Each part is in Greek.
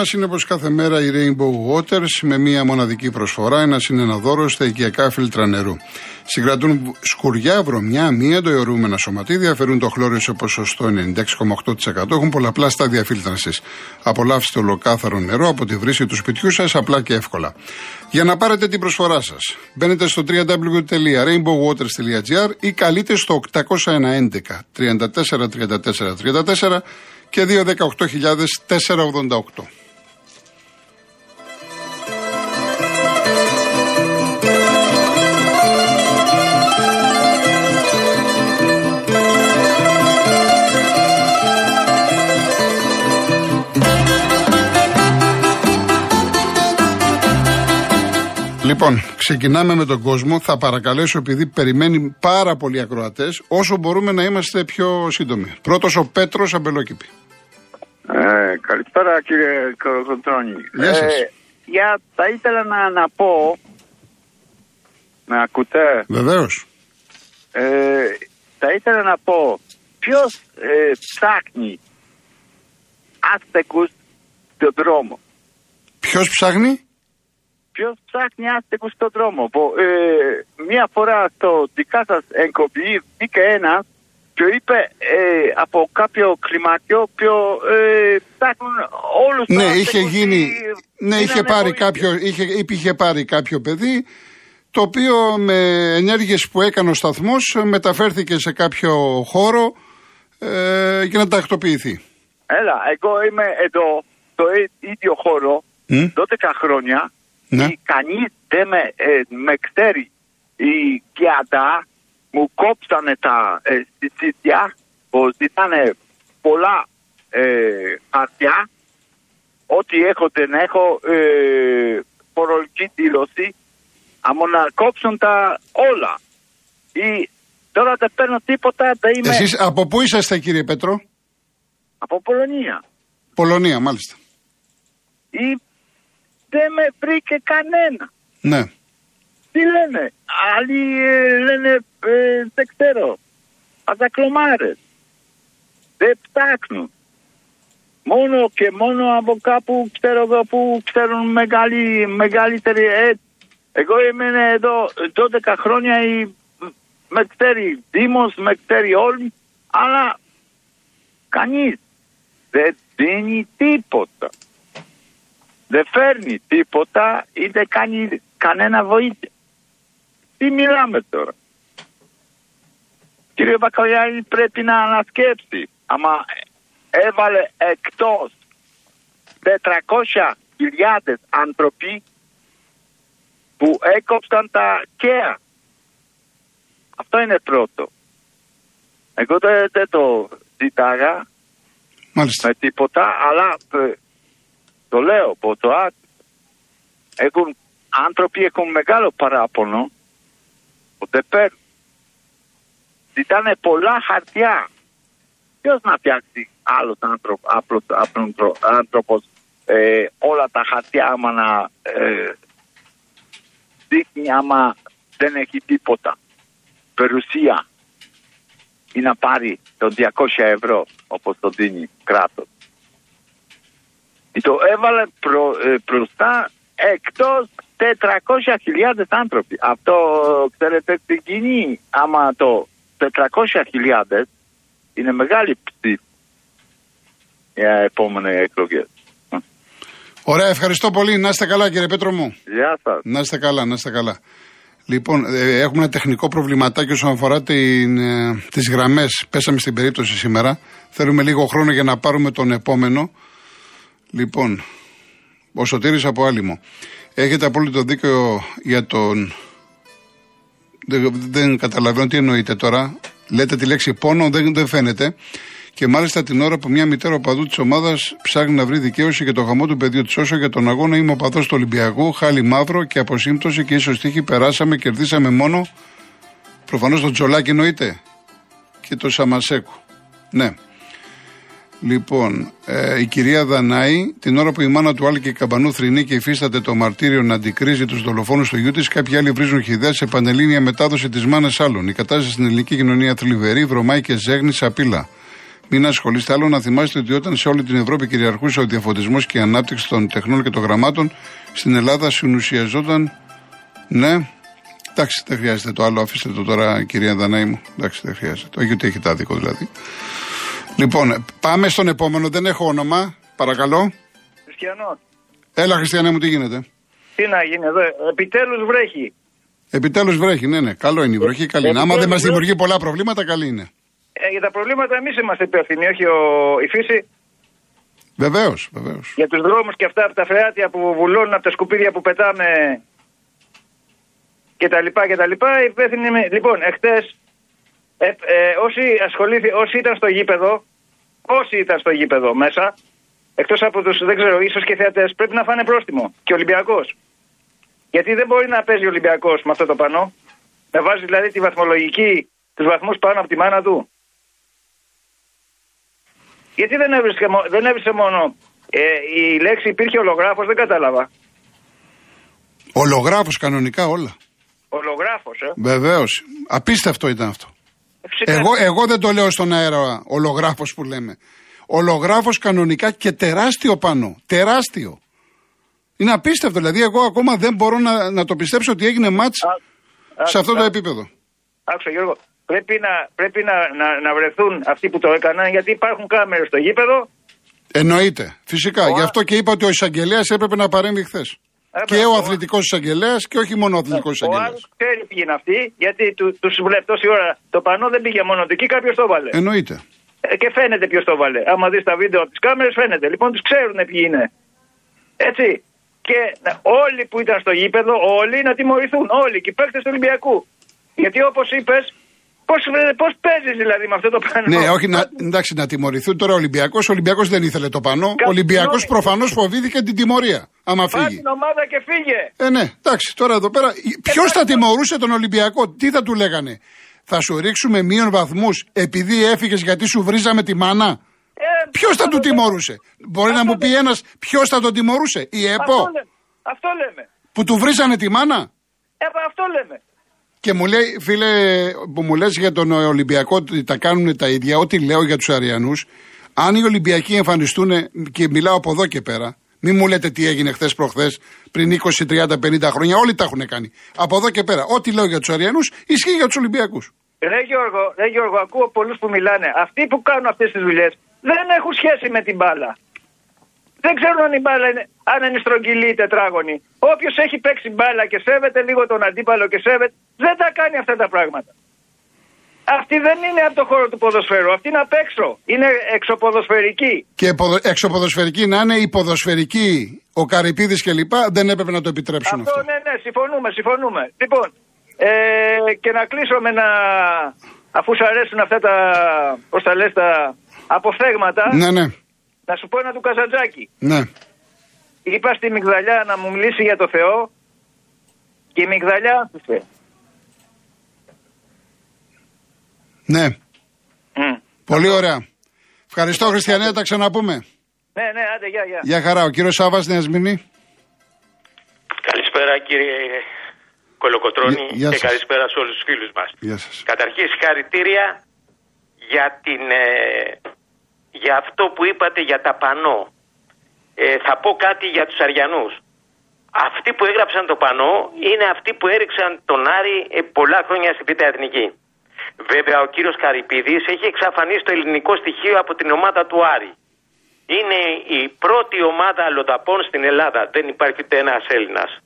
Στην παρέα μας είναι όπω κάθε μέρα η Rainbow Waters με μία μοναδική προσφορά. Ένας είναι ένα δώρο στα οικιακά φίλτρα νερού. Συγκρατούν σκουριά, βρωμιά, μία αιωρούμενα σωματίδια, αφαιρούν το χλώριο σε ποσοστό 96,8%. Έχουν πολλαπλά στάδια φίλτρανση. Απολαύστε ολοκάθαρο νερό από τη βρύση του σπιτιού σας απλά και εύκολα. Για να πάρετε την προσφορά σας, μπαίνετε στο www.rainbowwaters.gr ή καλείτε στο 811 34 34 34 και 218.488. Λοιπόν, ξεκινάμε με τον κόσμο. Θα παρακαλέσω, επειδή περιμένει πάρα πολλοί ακροατές, όσο μπορούμε να είμαστε πιο σύντομοι. Πρώτος ο Πέτρος Αμπελόκηπη. Ε, καλησπέρα κύριε Κοντρόνη. Γεια σας. Ε, για, θα ήθελα να, να πω, με ακούτε, Βεβαίως. ε, θα ήθελα να πω ποιος ε, ψάχνει άστεκους στον δρόμο; Ποιος ψάχνει, Ποιος ψάχνει άστεκους στον δρόμο. Που, ε, μία φορά στο δικά σας εκπομπή μπήκε ένας και είπε ε, από κάποιο κλιμάκιο ποιο ε, ψάχνουν όλους τους Ναι, άστεκους είχε γίνει. ή Ναι, είχε δίνανε πάρει, βοήθεια. κάποιο, είχε, είχε πάρει κάποιο παιδί το οποίο με ενέργειες που έκανε ο σταθμός μεταφέρθηκε σε κάποιο χώρο ε, για να τακτοποιηθεί. Έλα, εγώ είμαι εδώ στο ί- ίδιο χώρο Μμ. 12 χρόνια Ναι. και κανείς δεν με, ε, με ξέρει. Η Κιάντα μου κόψανε τα ε, συζήτια που ζητάνε πολλά ε, χαρτιά ό,τι έχω δεν έχω ε, φορολογική δήλωση άμα να κόψουν τα όλα ή τώρα δεν παίρνω τίποτα δεν είμαι Εσείς από πού είσαστε κύριε Πέτρο; από Πολωνία Πολωνία μάλιστα. ή δεν με βρήκε κανένα. Ναι. Τι λένε, άλλοι ε, λένε ε, δεν ξέρω, παζακλωμάρες. Δεν ψάχνουν. Μόνο και μόνο από κάπου ξέρω εγώ που ξέρουν μεγάλη, μεγαλύτερη ε, Εγώ είμαι εδώ 12 χρόνια η, με ξέρει Δήμος, με ξέρει όλοι, αλλά κανείς δεν δίνει τίποτα. Δεν φέρνει τίποτα ή δεν κάνει κανένα βοήθεια. Τι μιλάμε τώρα; Κύριε Μπακαλιάρη πρέπει να ανασκέψει. Άμα έβαλε εκτός 400.000 άνθρωποι που έκοψαν τα κέα. Αυτό είναι πρώτο. Εγώ δεν, δεν το ζητάγα Μάλιστα. με τίποτα, αλλά ε, το λέω από το άκουσα. Έχουν, άνθρωποι έχουν μεγάλο παράπονο που δεν παίρνουν. Ζητάνε πολλά χαρτιά. Ποιος να φτιάξει άλλο άνθρωπος ε, όλα τα χαρτιά άμα να ε, δείχνει άμα δεν έχει τίποτα. Περιουσία ή να πάρει το 200 ευρώ όπως το δίνει κράτος. Το έβαλε προ, ε, μπροστά εκτός 400.000 άνθρωποι. Αυτό ξέρετε τι γίνει άμα το 400.000 είναι μεγάλη ψήφη για επόμενες εκλογές. Ωραία, ευχαριστώ πολύ. Να είστε καλά κύριε Πέτρο μου. Γεια σας. Να είστε καλά, να είστε καλά. Λοιπόν, ε, έχουμε ένα τεχνικό προβληματάκι όσον αφορά την, ε, τις γραμμές. Πέσαμε στην περίπτωση σήμερα. Θέλουμε λίγο χρόνο για να πάρουμε τον επόμενο. Λοιπόν, ο Σωτήρης από Άλυμο. Έχετε απόλυτο δίκιο για τον... Δεν, δεν καταλαβαίνω τι εννοείτε τώρα. Λέτε τη λέξη πόνο, δεν, δεν φαίνεται. Και μάλιστα την ώρα που μια μητέρα οπαδού της ομάδας ψάχνει να βρει δικαίωση για το χαμό του παιδιού της, όσο για τον αγώνα είμαι οπαδό του Ολυμπιακού, χάλι μαύρο και από σύμπτωση και ίσως τύχη περάσαμε, κερδίσαμε μόνο. Προφανώς το Τζολάκι εννοείται. Και το Σαμασέκου. Ναι. Λοιπόν, ε, η κυρία Δανάη, την ώρα που η μάνα του Άλκη Καμπανού θρυνεί και υφίσταται το μαρτύριο να αντικρίζει τους δολοφόνους του γιού της, κάποιοι άλλοι βρίζουν χιδέα σε πανελλήνια μετάδοση της μάνας άλλων. Η κατάσταση στην ελληνική κοινωνία θλιβερή, βρωμάει και ζέγνει σαπίλα. μην ασχολείστε. Άλλο να θυμάστε ότι όταν σε όλη την Ευρώπη κυριαρχούσε ο διαφωτισμός και η ανάπτυξη των τεχνών και των γραμμάτων, στην Ελλάδα συνουσιαζόταν. Ναι, εντάξει, δεν χρειάζεται το άλλο. Αφήστε το τώρα, κυρία Δανάη μου. Εντάξει, δεν χρειάζεται. Όχι ότι έχετε άδικο δηλαδή. Λοιπόν, πάμε στον επόμενο. Δεν έχω όνομα. Παρακαλώ. Χριστιανό. Έλα, Χριστιανέ μου, τι γίνεται; Τι να γίνει εδώ. Επιτέλους βρέχει. Επιτέλους βρέχει, ναι, ναι. Καλό είναι η βροχή, καλή είναι. Άμα δεν μας δημιουργεί πολλά προβλήματα, καλή είναι. Ε, για τα προβλήματα εμείς είμαστε υπεύθυνοι, όχι ο, η φύση. Βεβαίως, βεβαίως. Για τους δρόμους και αυτά από τα φρεάτια που βουλώνουν, από τα σκουπίδια που πετάμε και τα λοιπά και τα λοιπά. Υπεύθυνοι είμαι. Λοιπόν, εχθές ε, ε, όσοι, ασχολήθη, όσοι ήταν στο γήπεδο, όσοι ήταν στο γήπεδο μέσα, εκτός από τους, δεν ξέρω, ίσως και θεατές, πρέπει να φάνε πρόστιμο. Και Ολυμπιακός. Γιατί δεν μπορεί να παίζει ο Ολυμπιακός με αυτό το πανό. Με βάζει δηλαδή τη βαθμολογική, τους βαθμούς πάνω από τη μάνα του. Γιατί δεν έβρισκε, δεν έβρισκε μόνο ε, η λέξη υπήρχε ολογράφος, δεν κατάλαβα. Ολογράφος κανονικά όλα. Ολογράφος, ε. Βεβαίως. Απίστευτο ήταν αυτό. Φυσικά. Εγώ, εγώ δεν το λέω στον αέρα ολογράφος που λέμε. Ολογράφος κανονικά και τεράστιο πάνω. Τεράστιο. Είναι απίστευτο. Δηλαδή εγώ ακόμα δεν μπορώ να, να το πιστέψω ότι έγινε μάτς Α, σε αυτό το επίπεδο. Άκουσα Γιώργο, πρέπει, να, πρέπει να, να, να βρεθούν αυτοί που το έκαναν γιατί υπάρχουν κάμερες στο γήπεδο. Εννοείται. Φυσικά. Ο Γι' Α- αυτό και είπα ότι ο εισαγγελέας έπρεπε να παρέμβει χθες. Έπρεπε. Και ο Ο Α- αθλητικός εισαγγελέας και όχι μόνο ο αθλητικός Ο εισαγγελέας. άλλος ξέρει πήγε αυτή γιατί του, τους βλέπει τόση ώρα το πανό δεν πήγε μόνο του εκεί, κάποιος το βάλε. Εννοείται. Ε, και φαίνεται ποιος το βάλε. Άμα δεις τα βίντεο από τις κάμερες, φαίνεται. Λοιπόν, τους ξέρουν ποιοι είναι. Έτσι. Και να- όλοι που ήταν στο γήπεδο, όλοι να τιμωρηθούν. Όλοι και οι παίκτες του Ολυμπιακού. Γιατί όπως είπες, πώς πώς παίζεις δηλαδή με αυτό το πανό. Ναι, όχι να, εντάξει, να τιμωρηθούν τώρα ο Ολυμπιακός. Ο Ολυμπιακός δεν ήθελε το πανό. Ο Κα- Ολυμπιακός συγγνώμη. προφανώς φοβήθηκε την τιμωρία. Άμα Πάρ' φύγει. την ομάδα και φύγε. Ε, ναι, εντάξει, τώρα εδώ πέρα. Ποιος θα εντάξει, τιμωρούσε τον Ολυμπιακό, τι θα του λέγανε; Θα σου ρίξουμε μείον βαθμούς επειδή έφυγες γιατί σου βρίζαμε τη μάνα; Ε, Ποιος θα αυτό του δεν- τιμωρούσε; Μπορεί να Αυτό μου πει δεν- ένας ποιος θα τον τιμωρούσε; Η ΕΠΟ Αυτό λέμε. Αυτό λέμε. που του βρίζανε τη μάνα; Ε, αυτό λέμε. Και μου λέει, φίλε, που μου λες για τον Ολυμπιακό ότι τα κάνουν τα ίδια, ό,τι λέω για τους Αριανούς, αν οι Ολυμπιακοί εμφανιστούν και μιλάω από εδώ και πέρα, μην μου λέτε τι έγινε χθες προχθές, πριν 20, 30, 50 χρόνια, όλοι τα έχουν κάνει. Από εδώ και πέρα, ό,τι λέω για τους Αριανούς ισχύει για τους Ολυμπιακούς. Ρε Γιώργο, ρε Γιώργο, ακούω πολλούς που μιλάνε. Αυτοί που κάνουν αυτές τις δουλειές δεν έχουν σχέση με την μπάλα. Δεν ξέρουν αν η μπάλα είναι, αν είναι στρογγυλή ή τετράγωνη. Όποιος έχει παίξει μπάλα και σέβεται λίγο τον αντίπαλο και σέβεται, δεν τα κάνει αυτά τα πράγματα. Αυτή δεν είναι από το χώρο του ποδοσφαίρου. Αυτή είναι απ' έξω. Είναι εξωποδοσφαιρική. Και ποδο- εξωποδοσφαιρική να είναι, η ποδοσφαιρική, ο Καρυπίδης κλπ. δεν έπρεπε να το επιτρέψουν Αυτό, αυτό. ναι, ναι, συμφωνούμε, συμφωνούμε. Λοιπόν, ε, και να κλείσω με ένα. Αφού σου αρέσουν αυτά τα. Πώς τα λες, τα αποφθέγματα. Ναι, ναι, Να σου πω ένα του Καζαντζάκη. ναι. Είπα στη Μιγδαλιά να μου μιλήσει για το Θεό και η Μιγδαλιά άκουσε. Ναι, Μμ. πολύ ωραία. Ευχαριστώ, Χριστιανέ, τα ξαναπούμε. Ναι, ναι, άντε, γεια, γεια. Γεια χαρά, ο κύριος Σάβα, Νέας Σμύρνη. Καλησπέρα κύριε Κολοκοτρώνη Γεια- γεια και σας. καλησπέρα σε όλους τους φίλους μας. Γεια σας. Καταρχήν συγχαρητήρια για, την, ε, για αυτό που είπατε για τα πανό. Ε, θα πω κάτι για τους Αριανούς. Αυτοί που έγραψαν το πανό είναι αυτοί που έριξαν τον Άρη ε, πολλά χρόνια στη Β' Εθνική. Βέβαια ο κύριος Καρυπίδης έχει εξαφανίσει το ελληνικό στοιχείο από την ομάδα του Άρη. Είναι η πρώτη ομάδα αλλοδαπών στην Ελλάδα. Δεν υπάρχει ούτε ένας Έλληνας.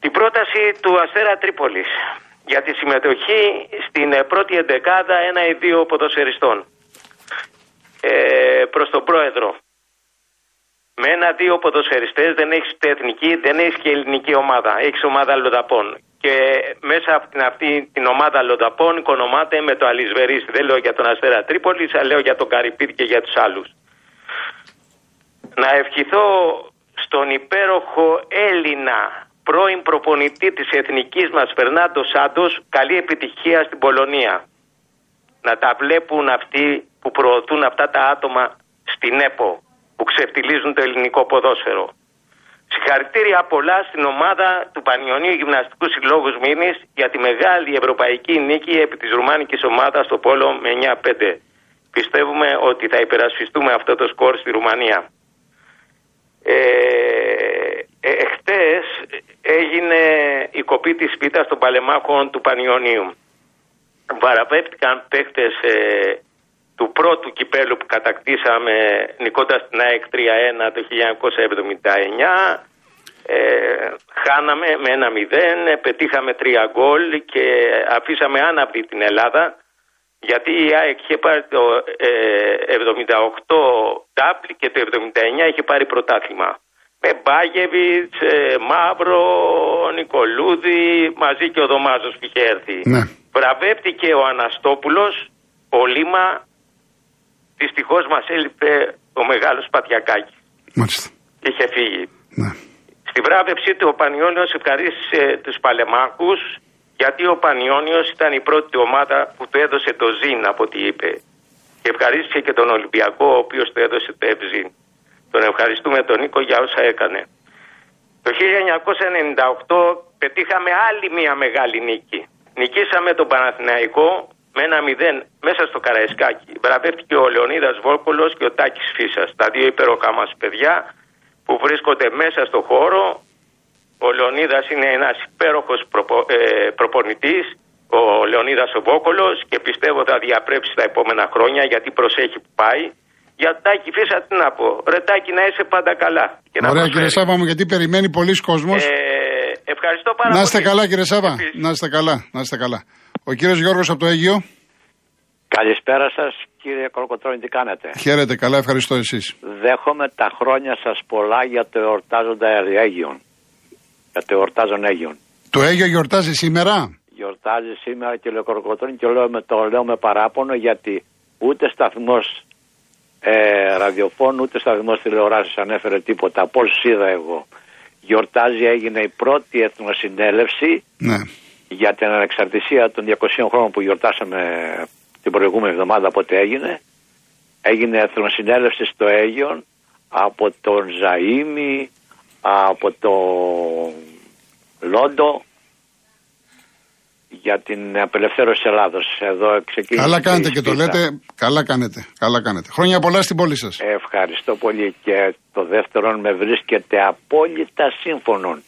Την πρόταση του Αστέρα Τρίπολης για τη συμμετοχή στην ε, πρώτη εντεκάδα ένα ή δύο ποδοσφαιριστών ε, προς τον πρόεδρο. Με ένα-δύο ποδοσφαιριστές δεν έχεις ούτε εθνική, δεν έχεις και ελληνική ομάδα. Έχεις ομάδα αλλοδαπών. Και μέσα από την, αυτή την ομάδα αλλοδαπών οικονομάται με το Αλισβερίσι. Δεν λέω για τον Αστέρα Τρίπολης, αλλά λέω για τον Καρυπίδη και για τους άλλους. Να ευχηθώ στον υπέροχο Έλληνα πρώην προπονητή της εθνικής μας Φερνάντο Σάντος καλή επιτυχία στην Πολωνία. Να τα βλέπουν αυτοί που προωθούν αυτά τα άτομα στην ΕΠΟ που ξεφτιλίζουν το ελληνικό ποδόσφαιρο. Συγχαρητήρια πολλά στην ομάδα του Πανιωνίου Γυμναστικού Συλλόγου Μήνης για τη μεγάλη ευρωπαϊκή νίκη επί της ρουμάνικης ομάδας στο Πόλο με 9-5. Πιστεύουμε ότι θα υπερασπιστούμε αυτό το σκορ στη Ρουμανία. Ε, ε, εχθές έγινε η κοπή της πίτας των παλεμάχων του Πανιωνίου. Βαραπεύτηκαν παίχτες ε, του πρώτου κυπέλου που κατακτήσαμε νικώντας την ΑΕΚ 3-1 το 1979. Ε, χάναμε με ένα μηδέν, πετύχαμε τρία γκολ και αφήσαμε άναυδη την Ελλάδα γιατί η ΑΕΚ είχε πάρει το ε, 78 τάπλη και το 79 είχε πάρει πρωτάθλημα. Με Μπάγεβιτς, ε, Μαύρο, Νικολούδη, μαζί και ο Δωμάζος που είχε έρθει. Ναι. Βραβεύτηκε ο Αναστόπουλος, ο Λίμα, δυστυχώς μας έλειπε ο μεγάλος Πατιακάκης. Μάλιστα. Είχε φύγει. Ναι. Στη βράβευσή του ο Πανιόνιος ευχαρίστησε τους Παλεμάκους γιατί ο Πανιόνιος ήταν η πρώτη ομάδα που του έδωσε το ζήν από ό,τι είπε. Και ευχαρίστησε και τον Ολυμπιακό ο οποίος του έδωσε το ευζήν. Τον ευχαριστούμε τον Νίκο για όσα έκανε. Το 1998 πετύχαμε άλλη μια μεγάλη νίκη. Νικήσαμε τον Παναθηναϊκό με ένα μηδέν μέσα στο Καραϊσκάκι. Βραβεύτηκε ο Λεωνίδας Βόλκολος και ο Τάκης Φίσας, τα δύο υπέροχα μας παιδιά που βρίσκονται μέσα στο χώρο. Ο Λεωνίδας είναι ένας υπέροχος προπο, ε, προπονητής, ο Λεωνίδας ο Βόκολος και πιστεύω θα διαπρέψει τα επόμενα χρόνια γιατί προσέχει που πάει. Για Τάκη Φίσα τι να πω, ρε Τάκη να είσαι πάντα καλά. Και να Ωραία προσφέρεις. κύριε Σάβα μου, γιατί περιμένει πολλοί κόσμος. Ε, ευχαριστώ πάρα να είστε πολύ. καλά κύριε Σάβα, Επίσης. να είστε καλά, να είστε καλά. Ο κύριος Γιώργος από το Αίγιο, Καλησπέρα σας κύριε Κολοκοτρώνη, τι κάνετε; χαίρετε, καλά, ευχαριστώ εσείς. Δέχομαι τα χρόνια σας πολλά για το εορτάζοντα Αίγιον. Για το εορτάζον Αίγιον. Το Αίγιο γιορτάζει σήμερα; Γιορτάζει σήμερα και ο Κολοκοτρώνη και λέω με, το λέω με παράπονο γιατί ούτε σταθμός ε, ραδιοφώνου ούτε σταθμός τηλεοράσης ανέφερε τίποτα. Από όσους είδα εγώ. Γιορτάζει έγινε η πρώτη εθνοσυνέλευση Ναι. για την ανεξαρτησία των 200 χρόνων που γιορτάσαμε την προηγούμενη εβδομάδα πότε έγινε. Έγινε εθνοσυνέλευση στο Αίγιον από τον Ζαΐμι, από το Λόντο για την απελευθέρωση της Ελλάδος. Εδώ ξεκίνησε Καλά κάνετε η και το σπίθα. λέτε. Καλά κάνετε. Καλά κάνετε. Χρόνια πολλά στην πόλη σας. Ευχαριστώ πολύ και το δεύτερον με βρίσκεται απόλυτα σύμφωνον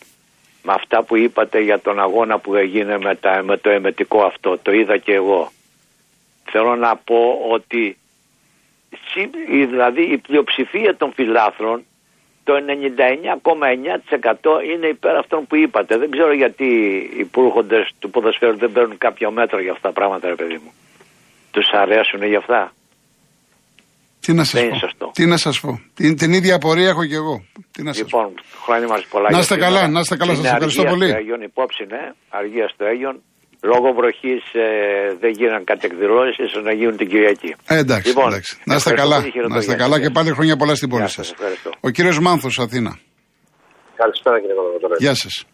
με αυτά που είπατε για τον αγώνα που έγινε με, τα, με το εμετικό αυτό. Το είδα και εγώ. Θέλω να πω ότι συ- η- δηλαδή η πλειοψηφία των φιλάθρων το 99,9% είναι υπέρ αυτών που είπατε. Δεν ξέρω γιατί οι υπουργόντες του ποδοσφαίρου δεν παίρνουν κάποιο μέτρο για αυτά τα πράγματα, ρε παιδί μου. Τους αρέσουν για αυτά; Τι να σας Δεν πω; είναι σωστό. Τι να σας πω; Την, την ίδια απορία έχω και εγώ. Τι να σας πω. Λοιπόν, χρόνια μας πολλά. Να για είστε σήμερα. καλά, να είστε καλά, σας Είναι ευχαριστώ αργία πολύ. Στο Αίγιον, υπόψη, ναι, αργία στο Αίγιον. Λόγω βροχής ε, δεν γίναν κατεκδηλώσεις, ίσως να γίνουν την Κυριακή. Ε, εντάξει, Λοιπόν, εντάξει. Να είστε ευχαριστώ καλά. πολύ, χαιρετώ, Να είστε γεια καλά σας. και πάλι χρόνια πολλά στην πόλη Γεια σας. σας, ευχαριστώ. Ο κύριος Μάνθος, Αθήνα. Καλησπέρα κύριε Κολοκοτρώνη. Γεια σας.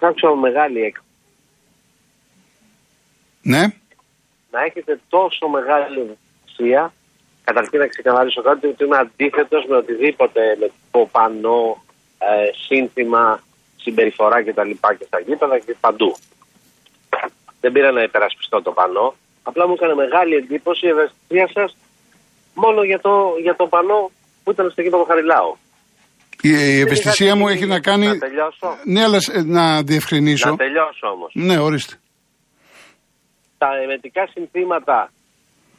Άκουσα μεγάλη έκ... Ναι. να έχετε τόσο μεγάλη αξία. Καταρχήν να ξεκαθαρίσω κάτι ότι είμαι αντίθετος με οτιδήποτε με το πανό, ε, σύνθημα, συμπεριφορά κτλ. Και στα γήπεδα και παντού. Δεν πήρα να υπερασπιστώ το πανό. Απλά μου έκανε μεγάλη εντύπωση η ευαισθησία σας μόνο για το, για το πανό που ήταν στο γήπεδο Χαριλάου. Η, η ευαισθησία μου έχει να κάνει. Να τελειώσω. Ναι, αλλά ε, να διευκρινίσω. Να τελειώσω όμως. Ναι, ορίστε. τα εμετικά συνθήματα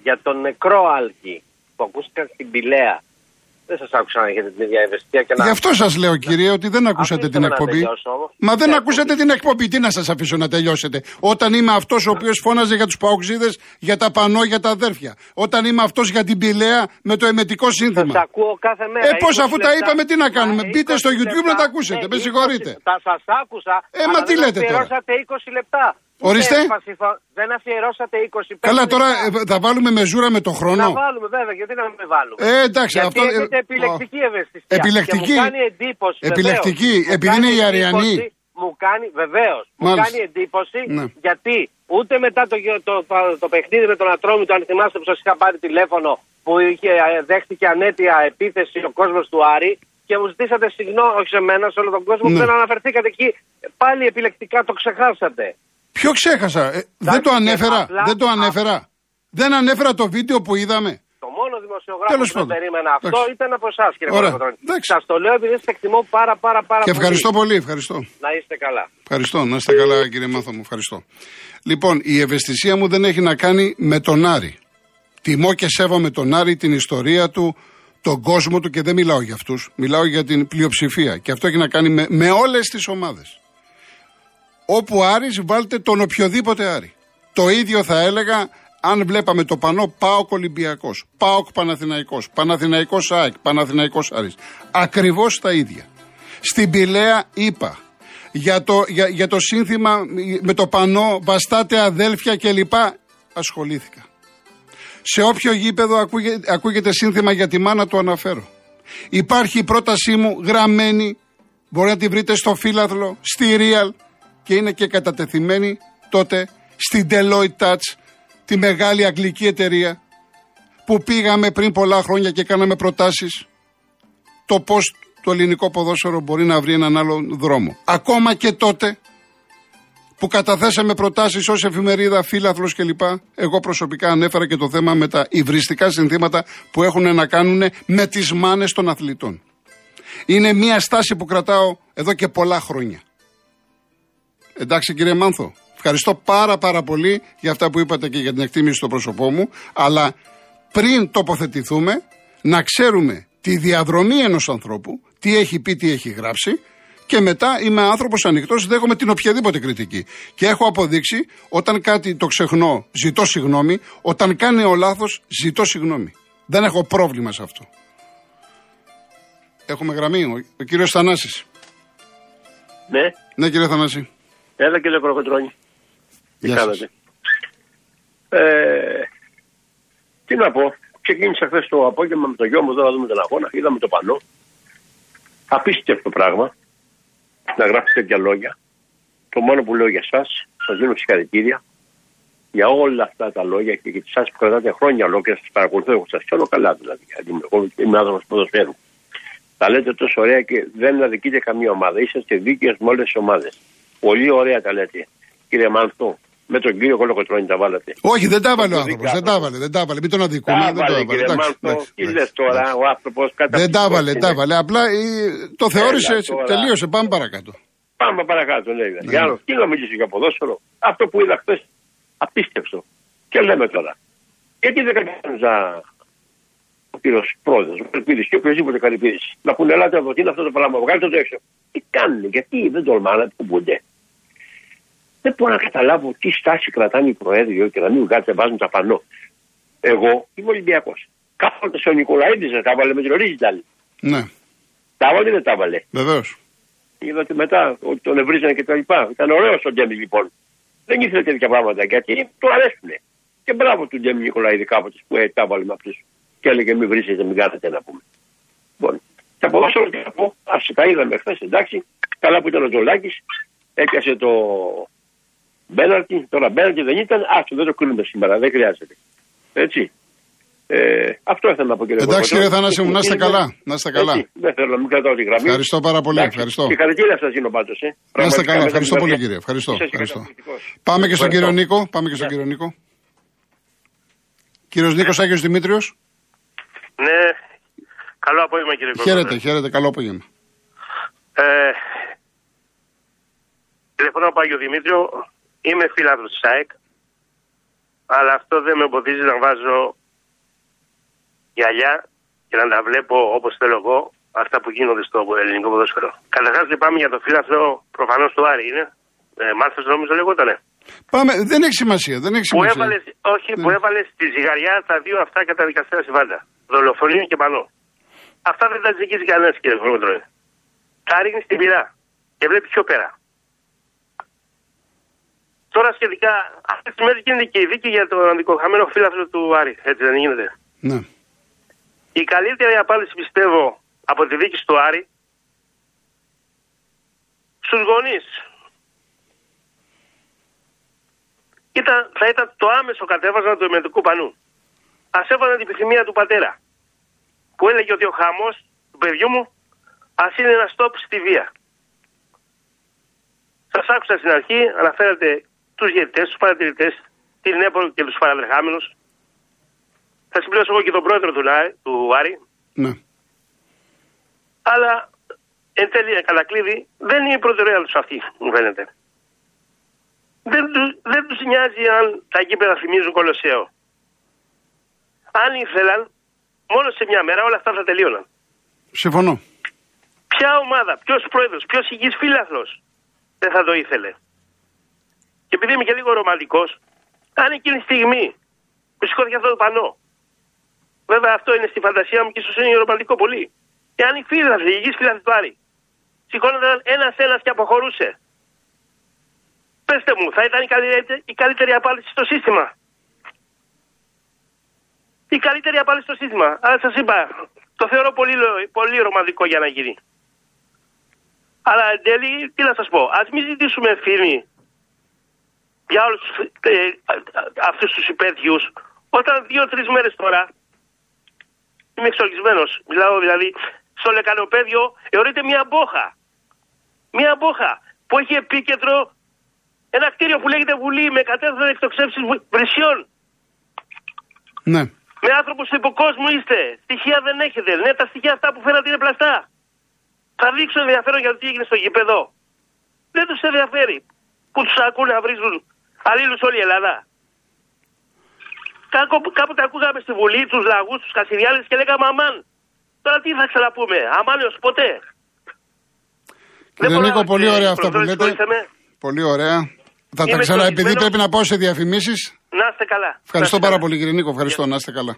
για τον νεκρό άλκη που ακούστηκαν στην Πηλαία δεν σας άκουσα να έχετε την ίδια ευαισθησία και να. Γι' αυτό σας λέω, κύριε, ότι δεν ακούσατε Αφήστε την με να εκπομπή. τελειώσω όμως. Μα δεν Ναι, ακούσατε την εκπομπή. Τι να σας αφήσω να τελειώσετε. Όταν είμαι αυτός ο οποίος φώναζε για τους παοξίδες, για τα πανό, για τα αδέρφια. Όταν είμαι αυτός για την πηλαία με το εμετικό Σας σύνθημα. ακούω κάθε μέρα. Ε, πώς, 20 αφού τα λεπτά. είπαμε, τι να κάνουμε; Μα, Μπείτε 20 στο YouTube να τα λεπτά. ακούσετε. Ε, Με 20 συγχωρείτε. Τα σας άκουσα. Ε, μα αλλά τι δεν λέτε τώρα; αφιερώσατε 20 λεπτά. Ορίστε. Ούτε έμφαση- Δεν αφιερώσατε 25 Καλά, τώρα λεπτά. ε, θα βάλουμε μεζούρα με το Να χρόνο. βάλουμε βέβαια, γιατί να μην βάλουμε; Ε, εντάξει, γιατί αυτό- έχετε ε, επιλεκτική ο- ευαισθησία. επιλεκτική. Και μου κάνει εντύπωση. Επιλεκτική, βεβαίως. Μου επειδή κάνει είναι οι Αριανοί. εντύπωση, Μου κάνει, βεβαίως. Μου Μάλιστα. κάνει εντύπωση Ναι. γιατί ούτε μετά το, το, το, το παιχνίδι με τον Ατρόμητο, αν θυμάστε που σας είχα πάρει τηλέφωνο, που είχε, ε, δέχτηκε ανέτεια επίθεση ο κόσμος του Άρη, και μου ζητήσατε συγγνώμη, όχι σε μένα, σε όλο τον κόσμο, Ναι. που δεν αναφερθήκατε εκεί. Πάλι επιλεκτικά το ξεχάσατε. Ποιο ξέχασα; Ε, δεν το και ανέφερα. απλά- δεν το ανέφερα. Δεν ανέφερα το βίντεο που είδαμε. Το μόνο δημοσιογράφο Τέλος που δεν πάντων. περίμενα αυτό Εντάξει. ήταν από εσάς, κύριε Ωραία. Κολοκοτρώνη. Εντάξει. Σας το λέω επειδή σας εκτιμώ πάρα πάρα πάρα Και πολύ. ευχαριστώ πολύ. Ευχαριστώ. Να είστε καλά. Ευχαριστώ. Να είστε καλά, κύριε Μάθο μου. Ευχαριστώ. Λοιπόν, η ευαισθησία μου δεν έχει να κάνει με τον Άρη. Τιμώ και σέβομαι τον Άρη, την ιστορία του, τον κόσμο του και δεν μιλάω για αυτούς. Μιλάω για την πλειοψηφία. Και αυτό έχει να κάνει με, με όλες τις ομάδες. Όπου Άρης βάλτε τον οποιοδήποτε Άρη. Το ίδιο θα έλεγα αν βλέπαμε το πανό ΠΑΟΚ Ολυμπιακός, ΠΑΟΚ Παναθηναϊκός, Παναθηναϊκός ΑΕΚ, Παναθηναϊκός Άρης. Ακριβώς τα ίδια. Στην Πηλαία είπα για το, για, για το σύνθημα με το πανό βαστάτε αδέλφια κλπ. Ασχολήθηκα. Σε όποιο γήπεδο ακούγεται, ακούγεται σύνθημα για τη μάνα του αναφέρω. Υπάρχει η πρότασή μου γραμμένη, μπορεί να τη βρείτε στο φύλαθλο, στη Real και είναι και κατατεθειμένη τότε στην Deloitte Touch, τη μεγάλη αγγλική εταιρεία που πήγαμε πριν πολλά χρόνια και κάναμε προτάσεις το πώς το ελληνικό ποδόσφαιρο μπορεί να βρει έναν άλλο δρόμο. Ακόμα και τότε που καταθέσαμε προτάσεις ως εφημερίδα, φύλαθλος κλπ. Εγώ προσωπικά ανέφερα και το θέμα με τα υβριστικά συνθήματα που έχουν να κάνουν με τις μάνες των αθλητών. Είναι μια στάση που κρατάω εδώ και πολλά χρόνια. Εντάξει κύριε Μάνθο, ευχαριστώ πάρα πάρα πολύ για αυτά που είπατε και για την εκτίμηση στο πρόσωπό μου, αλλά πριν τοποθετηθούμε να ξέρουμε τη διαδρομή ενός ανθρώπου, τι έχει πει, τι έχει γράψει και μετά είμαι άνθρωπος ανοιχτός, δέχομαι την οποιαδήποτε κριτική. Και έχω αποδείξει όταν κάτι το ξεχνώ, ζητώ συγγνώμη, όταν κάνει ο λάθος, ζητώ συγγνώμη. Δεν έχω πρόβλημα σε αυτό. Έχουμε γραμμή, ο, ο κύριος Θανάσης. Ναι, Ναι κύριε Θανάση. Έλα κύριε Κροκοτρώνη. Τι Γεια σας. κάνατε; Ε, τι να πω. Ξεκίνησα χθες το απόγευμα με το γιο μου εδώ να δούμε τον αγώνα. Είδαμε το πανό. Απίστευτο πράγμα. Να γράφετε τέτοια λόγια. Το μόνο που λέω για εσά, σας δίνω συγχαρητήρια για όλα αυτά τα λόγια και για εσά που κρατάτε χρόνια ολόκληρα σας παρακολουθώ. Εγώ σας ξέρω καλά δηλαδή. Γιατί είμαι- Εγώ είμαι άνθρωπος ποδοσφαίρου. Τα λέτε τόσο ωραία και δεν αδικείτε καμία ομάδα. Είσαστε δίκαιες με όλες τις ομάδες. Πολύ ωραία τα λέτε. Κύριε Μάνθο, με τον κύριο Κολοκοτρώνη τα βάλατε. Όχι, δεν τα έβαλε ο Το άνθρωπος. δικά Δεν του. τα έβαλε, δεν τα έβαλε. Μην τον αδικούμε. Τα Δεν το βάλε έβαλε. κύριε Εντάξει, Μάνθο. εντάξει, Τι εντάξει, λες τώρα, εντάξει. ο άνθρωπος κατά. Δεν τα έβαλε, τα έβαλε. Απλά ε, το θεώρησε Έλα έτσι. τώρα. Τελείωσε. Πάμε παρακάτω. Πάμε παρακάτω, λέει. Ναι. Για να τι να μιλήσω για ποδόσφαιρο. Αυτό που είδα χθες, απίστευτο. Και λέμε τώρα. Γιατί δεν κατάλαβα ο κύριος πρόεδρος, ο Καρυπίδη και οποιοδήποτε Καρυπίδη να πούνε ελάτε εδώ, τι είναι αυτό το πράγμα, βγάλτε το έξω. Τι κάνουν, γιατί δεν τολμάνε να κουμπούνται. Δεν μπορώ να καταλάβω τι στάση κρατάνε οι προέδροι και να μην βγάλετε, βάζουν τα πανό. Εγώ είμαι Ολυμπιακός. Κάποτε ο Νικολαίδης δεν τα έβαλε με την Ορίζιταλ. Ναι, Τα έβαλε ή δεν τα έβαλε. βεβαίως. Είδα ότι μετά ότι τον ευρίζανε και τα λοιπά. Ήταν ωραίο ο Ντέμι λοιπόν. Δεν ήθελε τέτοια πράγματα γιατί του αρέσουνε. Και μπράβο του Ντέμι Νικολαίδη κάποτε που ε, τα έβαλε με αυτού. Και έλεγε μην βρίσετε, μην κάθετε να πούμε. Λοιπόν, τα ποδόσφαιρα τι να πω, άσε τα είδαμε χθες, εντάξει. Καλά που ήταν ο Τζολάκης, έπιασε το μπέναρτι. Τώρα μπέναρτι δεν ήταν, άστο δεν το κρίνουμε σήμερα, δεν χρειάζεται. Έτσι. Ε, αυτό ήθελα να πω κύριε Εντάξει, Κοκοτρώνη. κύριε Θανάση μου, να είστε Είναι- καλά, να είστε καλά. Έτσι, Δεν θέλω να μην κρατάω τη γραμμή. Ευχαριστώ πάρα πολύ. Εντάξει, Ευχαριστώ. Συγχαρητήρια σας δίνω πάντως. Ε. Να είστε Πραγματικά, καλά. με τα Ευχαριστώ πολύ, παιδιά. κύριε. Ευχαριστώ. Είσαστε ευχαριστώ. καταπληκτικός. Πάμε και στον κύριο Ευχαριστώ. Νίκο. Πάμε και στον κύριο Νίκο. Κύριος Νίκος Άγιος Δημήτριος. Ναι, καλό απόγευμα κύριε Κόκκινο. Χαίρετε, χαίρετε. Καλό απόγευμα. Ε, τηλεφωνώ από Άγιο Δημήτριο, είμαι φίλαθρος της ΑΕΚ, αλλά αυτό δεν με εμποδίζει να βάζω γυαλιά και να τα βλέπω όπως θέλω εγώ αυτά που γίνονται στο ελληνικό ποδόσφαιρο. Καταρχάς λυπάμαι για το φίλαθρο προφανώς του Άρη είναι; Ε, Μάρθος νομίζω λεγότανε. Πάμε. Δεν έχει σημασία. Δεν έχει Που σημασία. έβαλες, όχι, Ναι. που έβαλες στη ζυγαριά τα δύο αυτά καταδικαστέα συμβάντα. Δολοφονία και πανό. Αυτά δεν τα ζυγίζει κανένας κύριε Κολοκοτρώνη. Τα ρίχνεις στην πυρά και βλέπει πιο πέρα. Τώρα σχετικά, αυτέ τι μέρε γίνεται και η δίκη για τον αντικοχαμένο φύλαθρο του Άρη. Έτσι δεν γίνεται; Ναι. Η καλύτερη απάντηση πιστεύω από τη δίκη του Άρη στους γονείς ήταν, θα ήταν το άμεσο κατέβασμα του εμετικού πανού. Ας έβαλαν την επιθυμία του πατέρα που έλεγε ότι ο χαμός του παιδιού μου Α είναι ένα stop στη βία. Σας άκουσα στην αρχή, αναφέρατε τους γερτέ, τους παρατηρητές, την ΕΠΟ και τους παραδεχάμενου. Θα συμπληρώσω εγώ και τον πρόεδρο του, Νά- του Άρη. Ναι. Αλλά εν τέλει, κατά κλείδι, δεν είναι η προτεραιότητα τους αυτή, μου φαίνεται. Δεν, του- δεν τους νοιάζει αν τα γήπεδα θυμίζουν κολοσσέο. Αν ήθελαν, μόνο σε μια μέρα όλα αυτά θα τελείωναν. Συμφωνώ. Ποια ομάδα, ποιος πρόεδρος, ποιος υγιή φύλαθλος δεν θα το ήθελε. Και επειδή είμαι και λίγο ρομαντικός, αν εκείνη τη στιγμή που σηκώθηκε αυτό το πανό, βέβαια αυτό είναι στη φαντασία μου και ίσως είναι ρομαντικό πολύ. Εάν οι φύλαθλοι, οι υγιεί φύλαθλοι του Άρη, σηκώνονταν ένα-ένα και αποχωρούσε, πέστε μου, θα ήταν η καλύτερη, η καλύτερη απάντηση στο σύστημα. Η καλύτερη απάντηση στο σύστημα. Αλλά σας είπα, το θεωρώ πολύ, λο- πολύ ρομαντικό για να γίνει. Αλλά εν τέλει, τι να σας πω, ας μην ζητήσουμε ευθύνη για όλους ε, αυτούς τους υπέτειου, όταν δύο-τρεις μέρες τώρα είμαι εξοργισμένος. Μιλάω δηλαδή στο λεκανοπέδιο, θεωρείται μια μπόχα. Μια μπόχα που έχει επίκεντρο ένα κτίριο που λέγεται Βουλή με κατέθεση εκτοξεύσεις βρυσιών. Ναι. Με άνθρωπου του υποκόσμου είστε. Στοιχεία δεν έχετε. Ναι, τα στοιχεία αυτά που φέρατε είναι πλαστά. Θα δείξουν ενδιαφέρον για το τι έγινε στο γήπεδο. Δεν τους ενδιαφέρει που τους ακούνε να βρίζουν αλλήλους όλη η Ελλάδα. Κάκο- Κάποτε ακούγαμε στη Βουλή τους λαγούς, τους Κασιδιάδε και λέγαμε αμάν. Τώρα τι θα ξαναπούμε, αμάν έως ποτέ. Κύριε μπορώ Νίκο, να- πολύ ε, ωραία αυτά που προχωρήστε, λέτε. συγχωρήστε με. Πολύ ωραία. Θα τα Είμαι ξανα, επειδή εξοργισμένος. πρέπει να πάω σε διαφημίσεις. Να είστε καλά. Ευχαριστώ Να είστε πάρα καλά. πολύ, κύριε Νίκο. Ευχαριστώ. Να είστε καλά.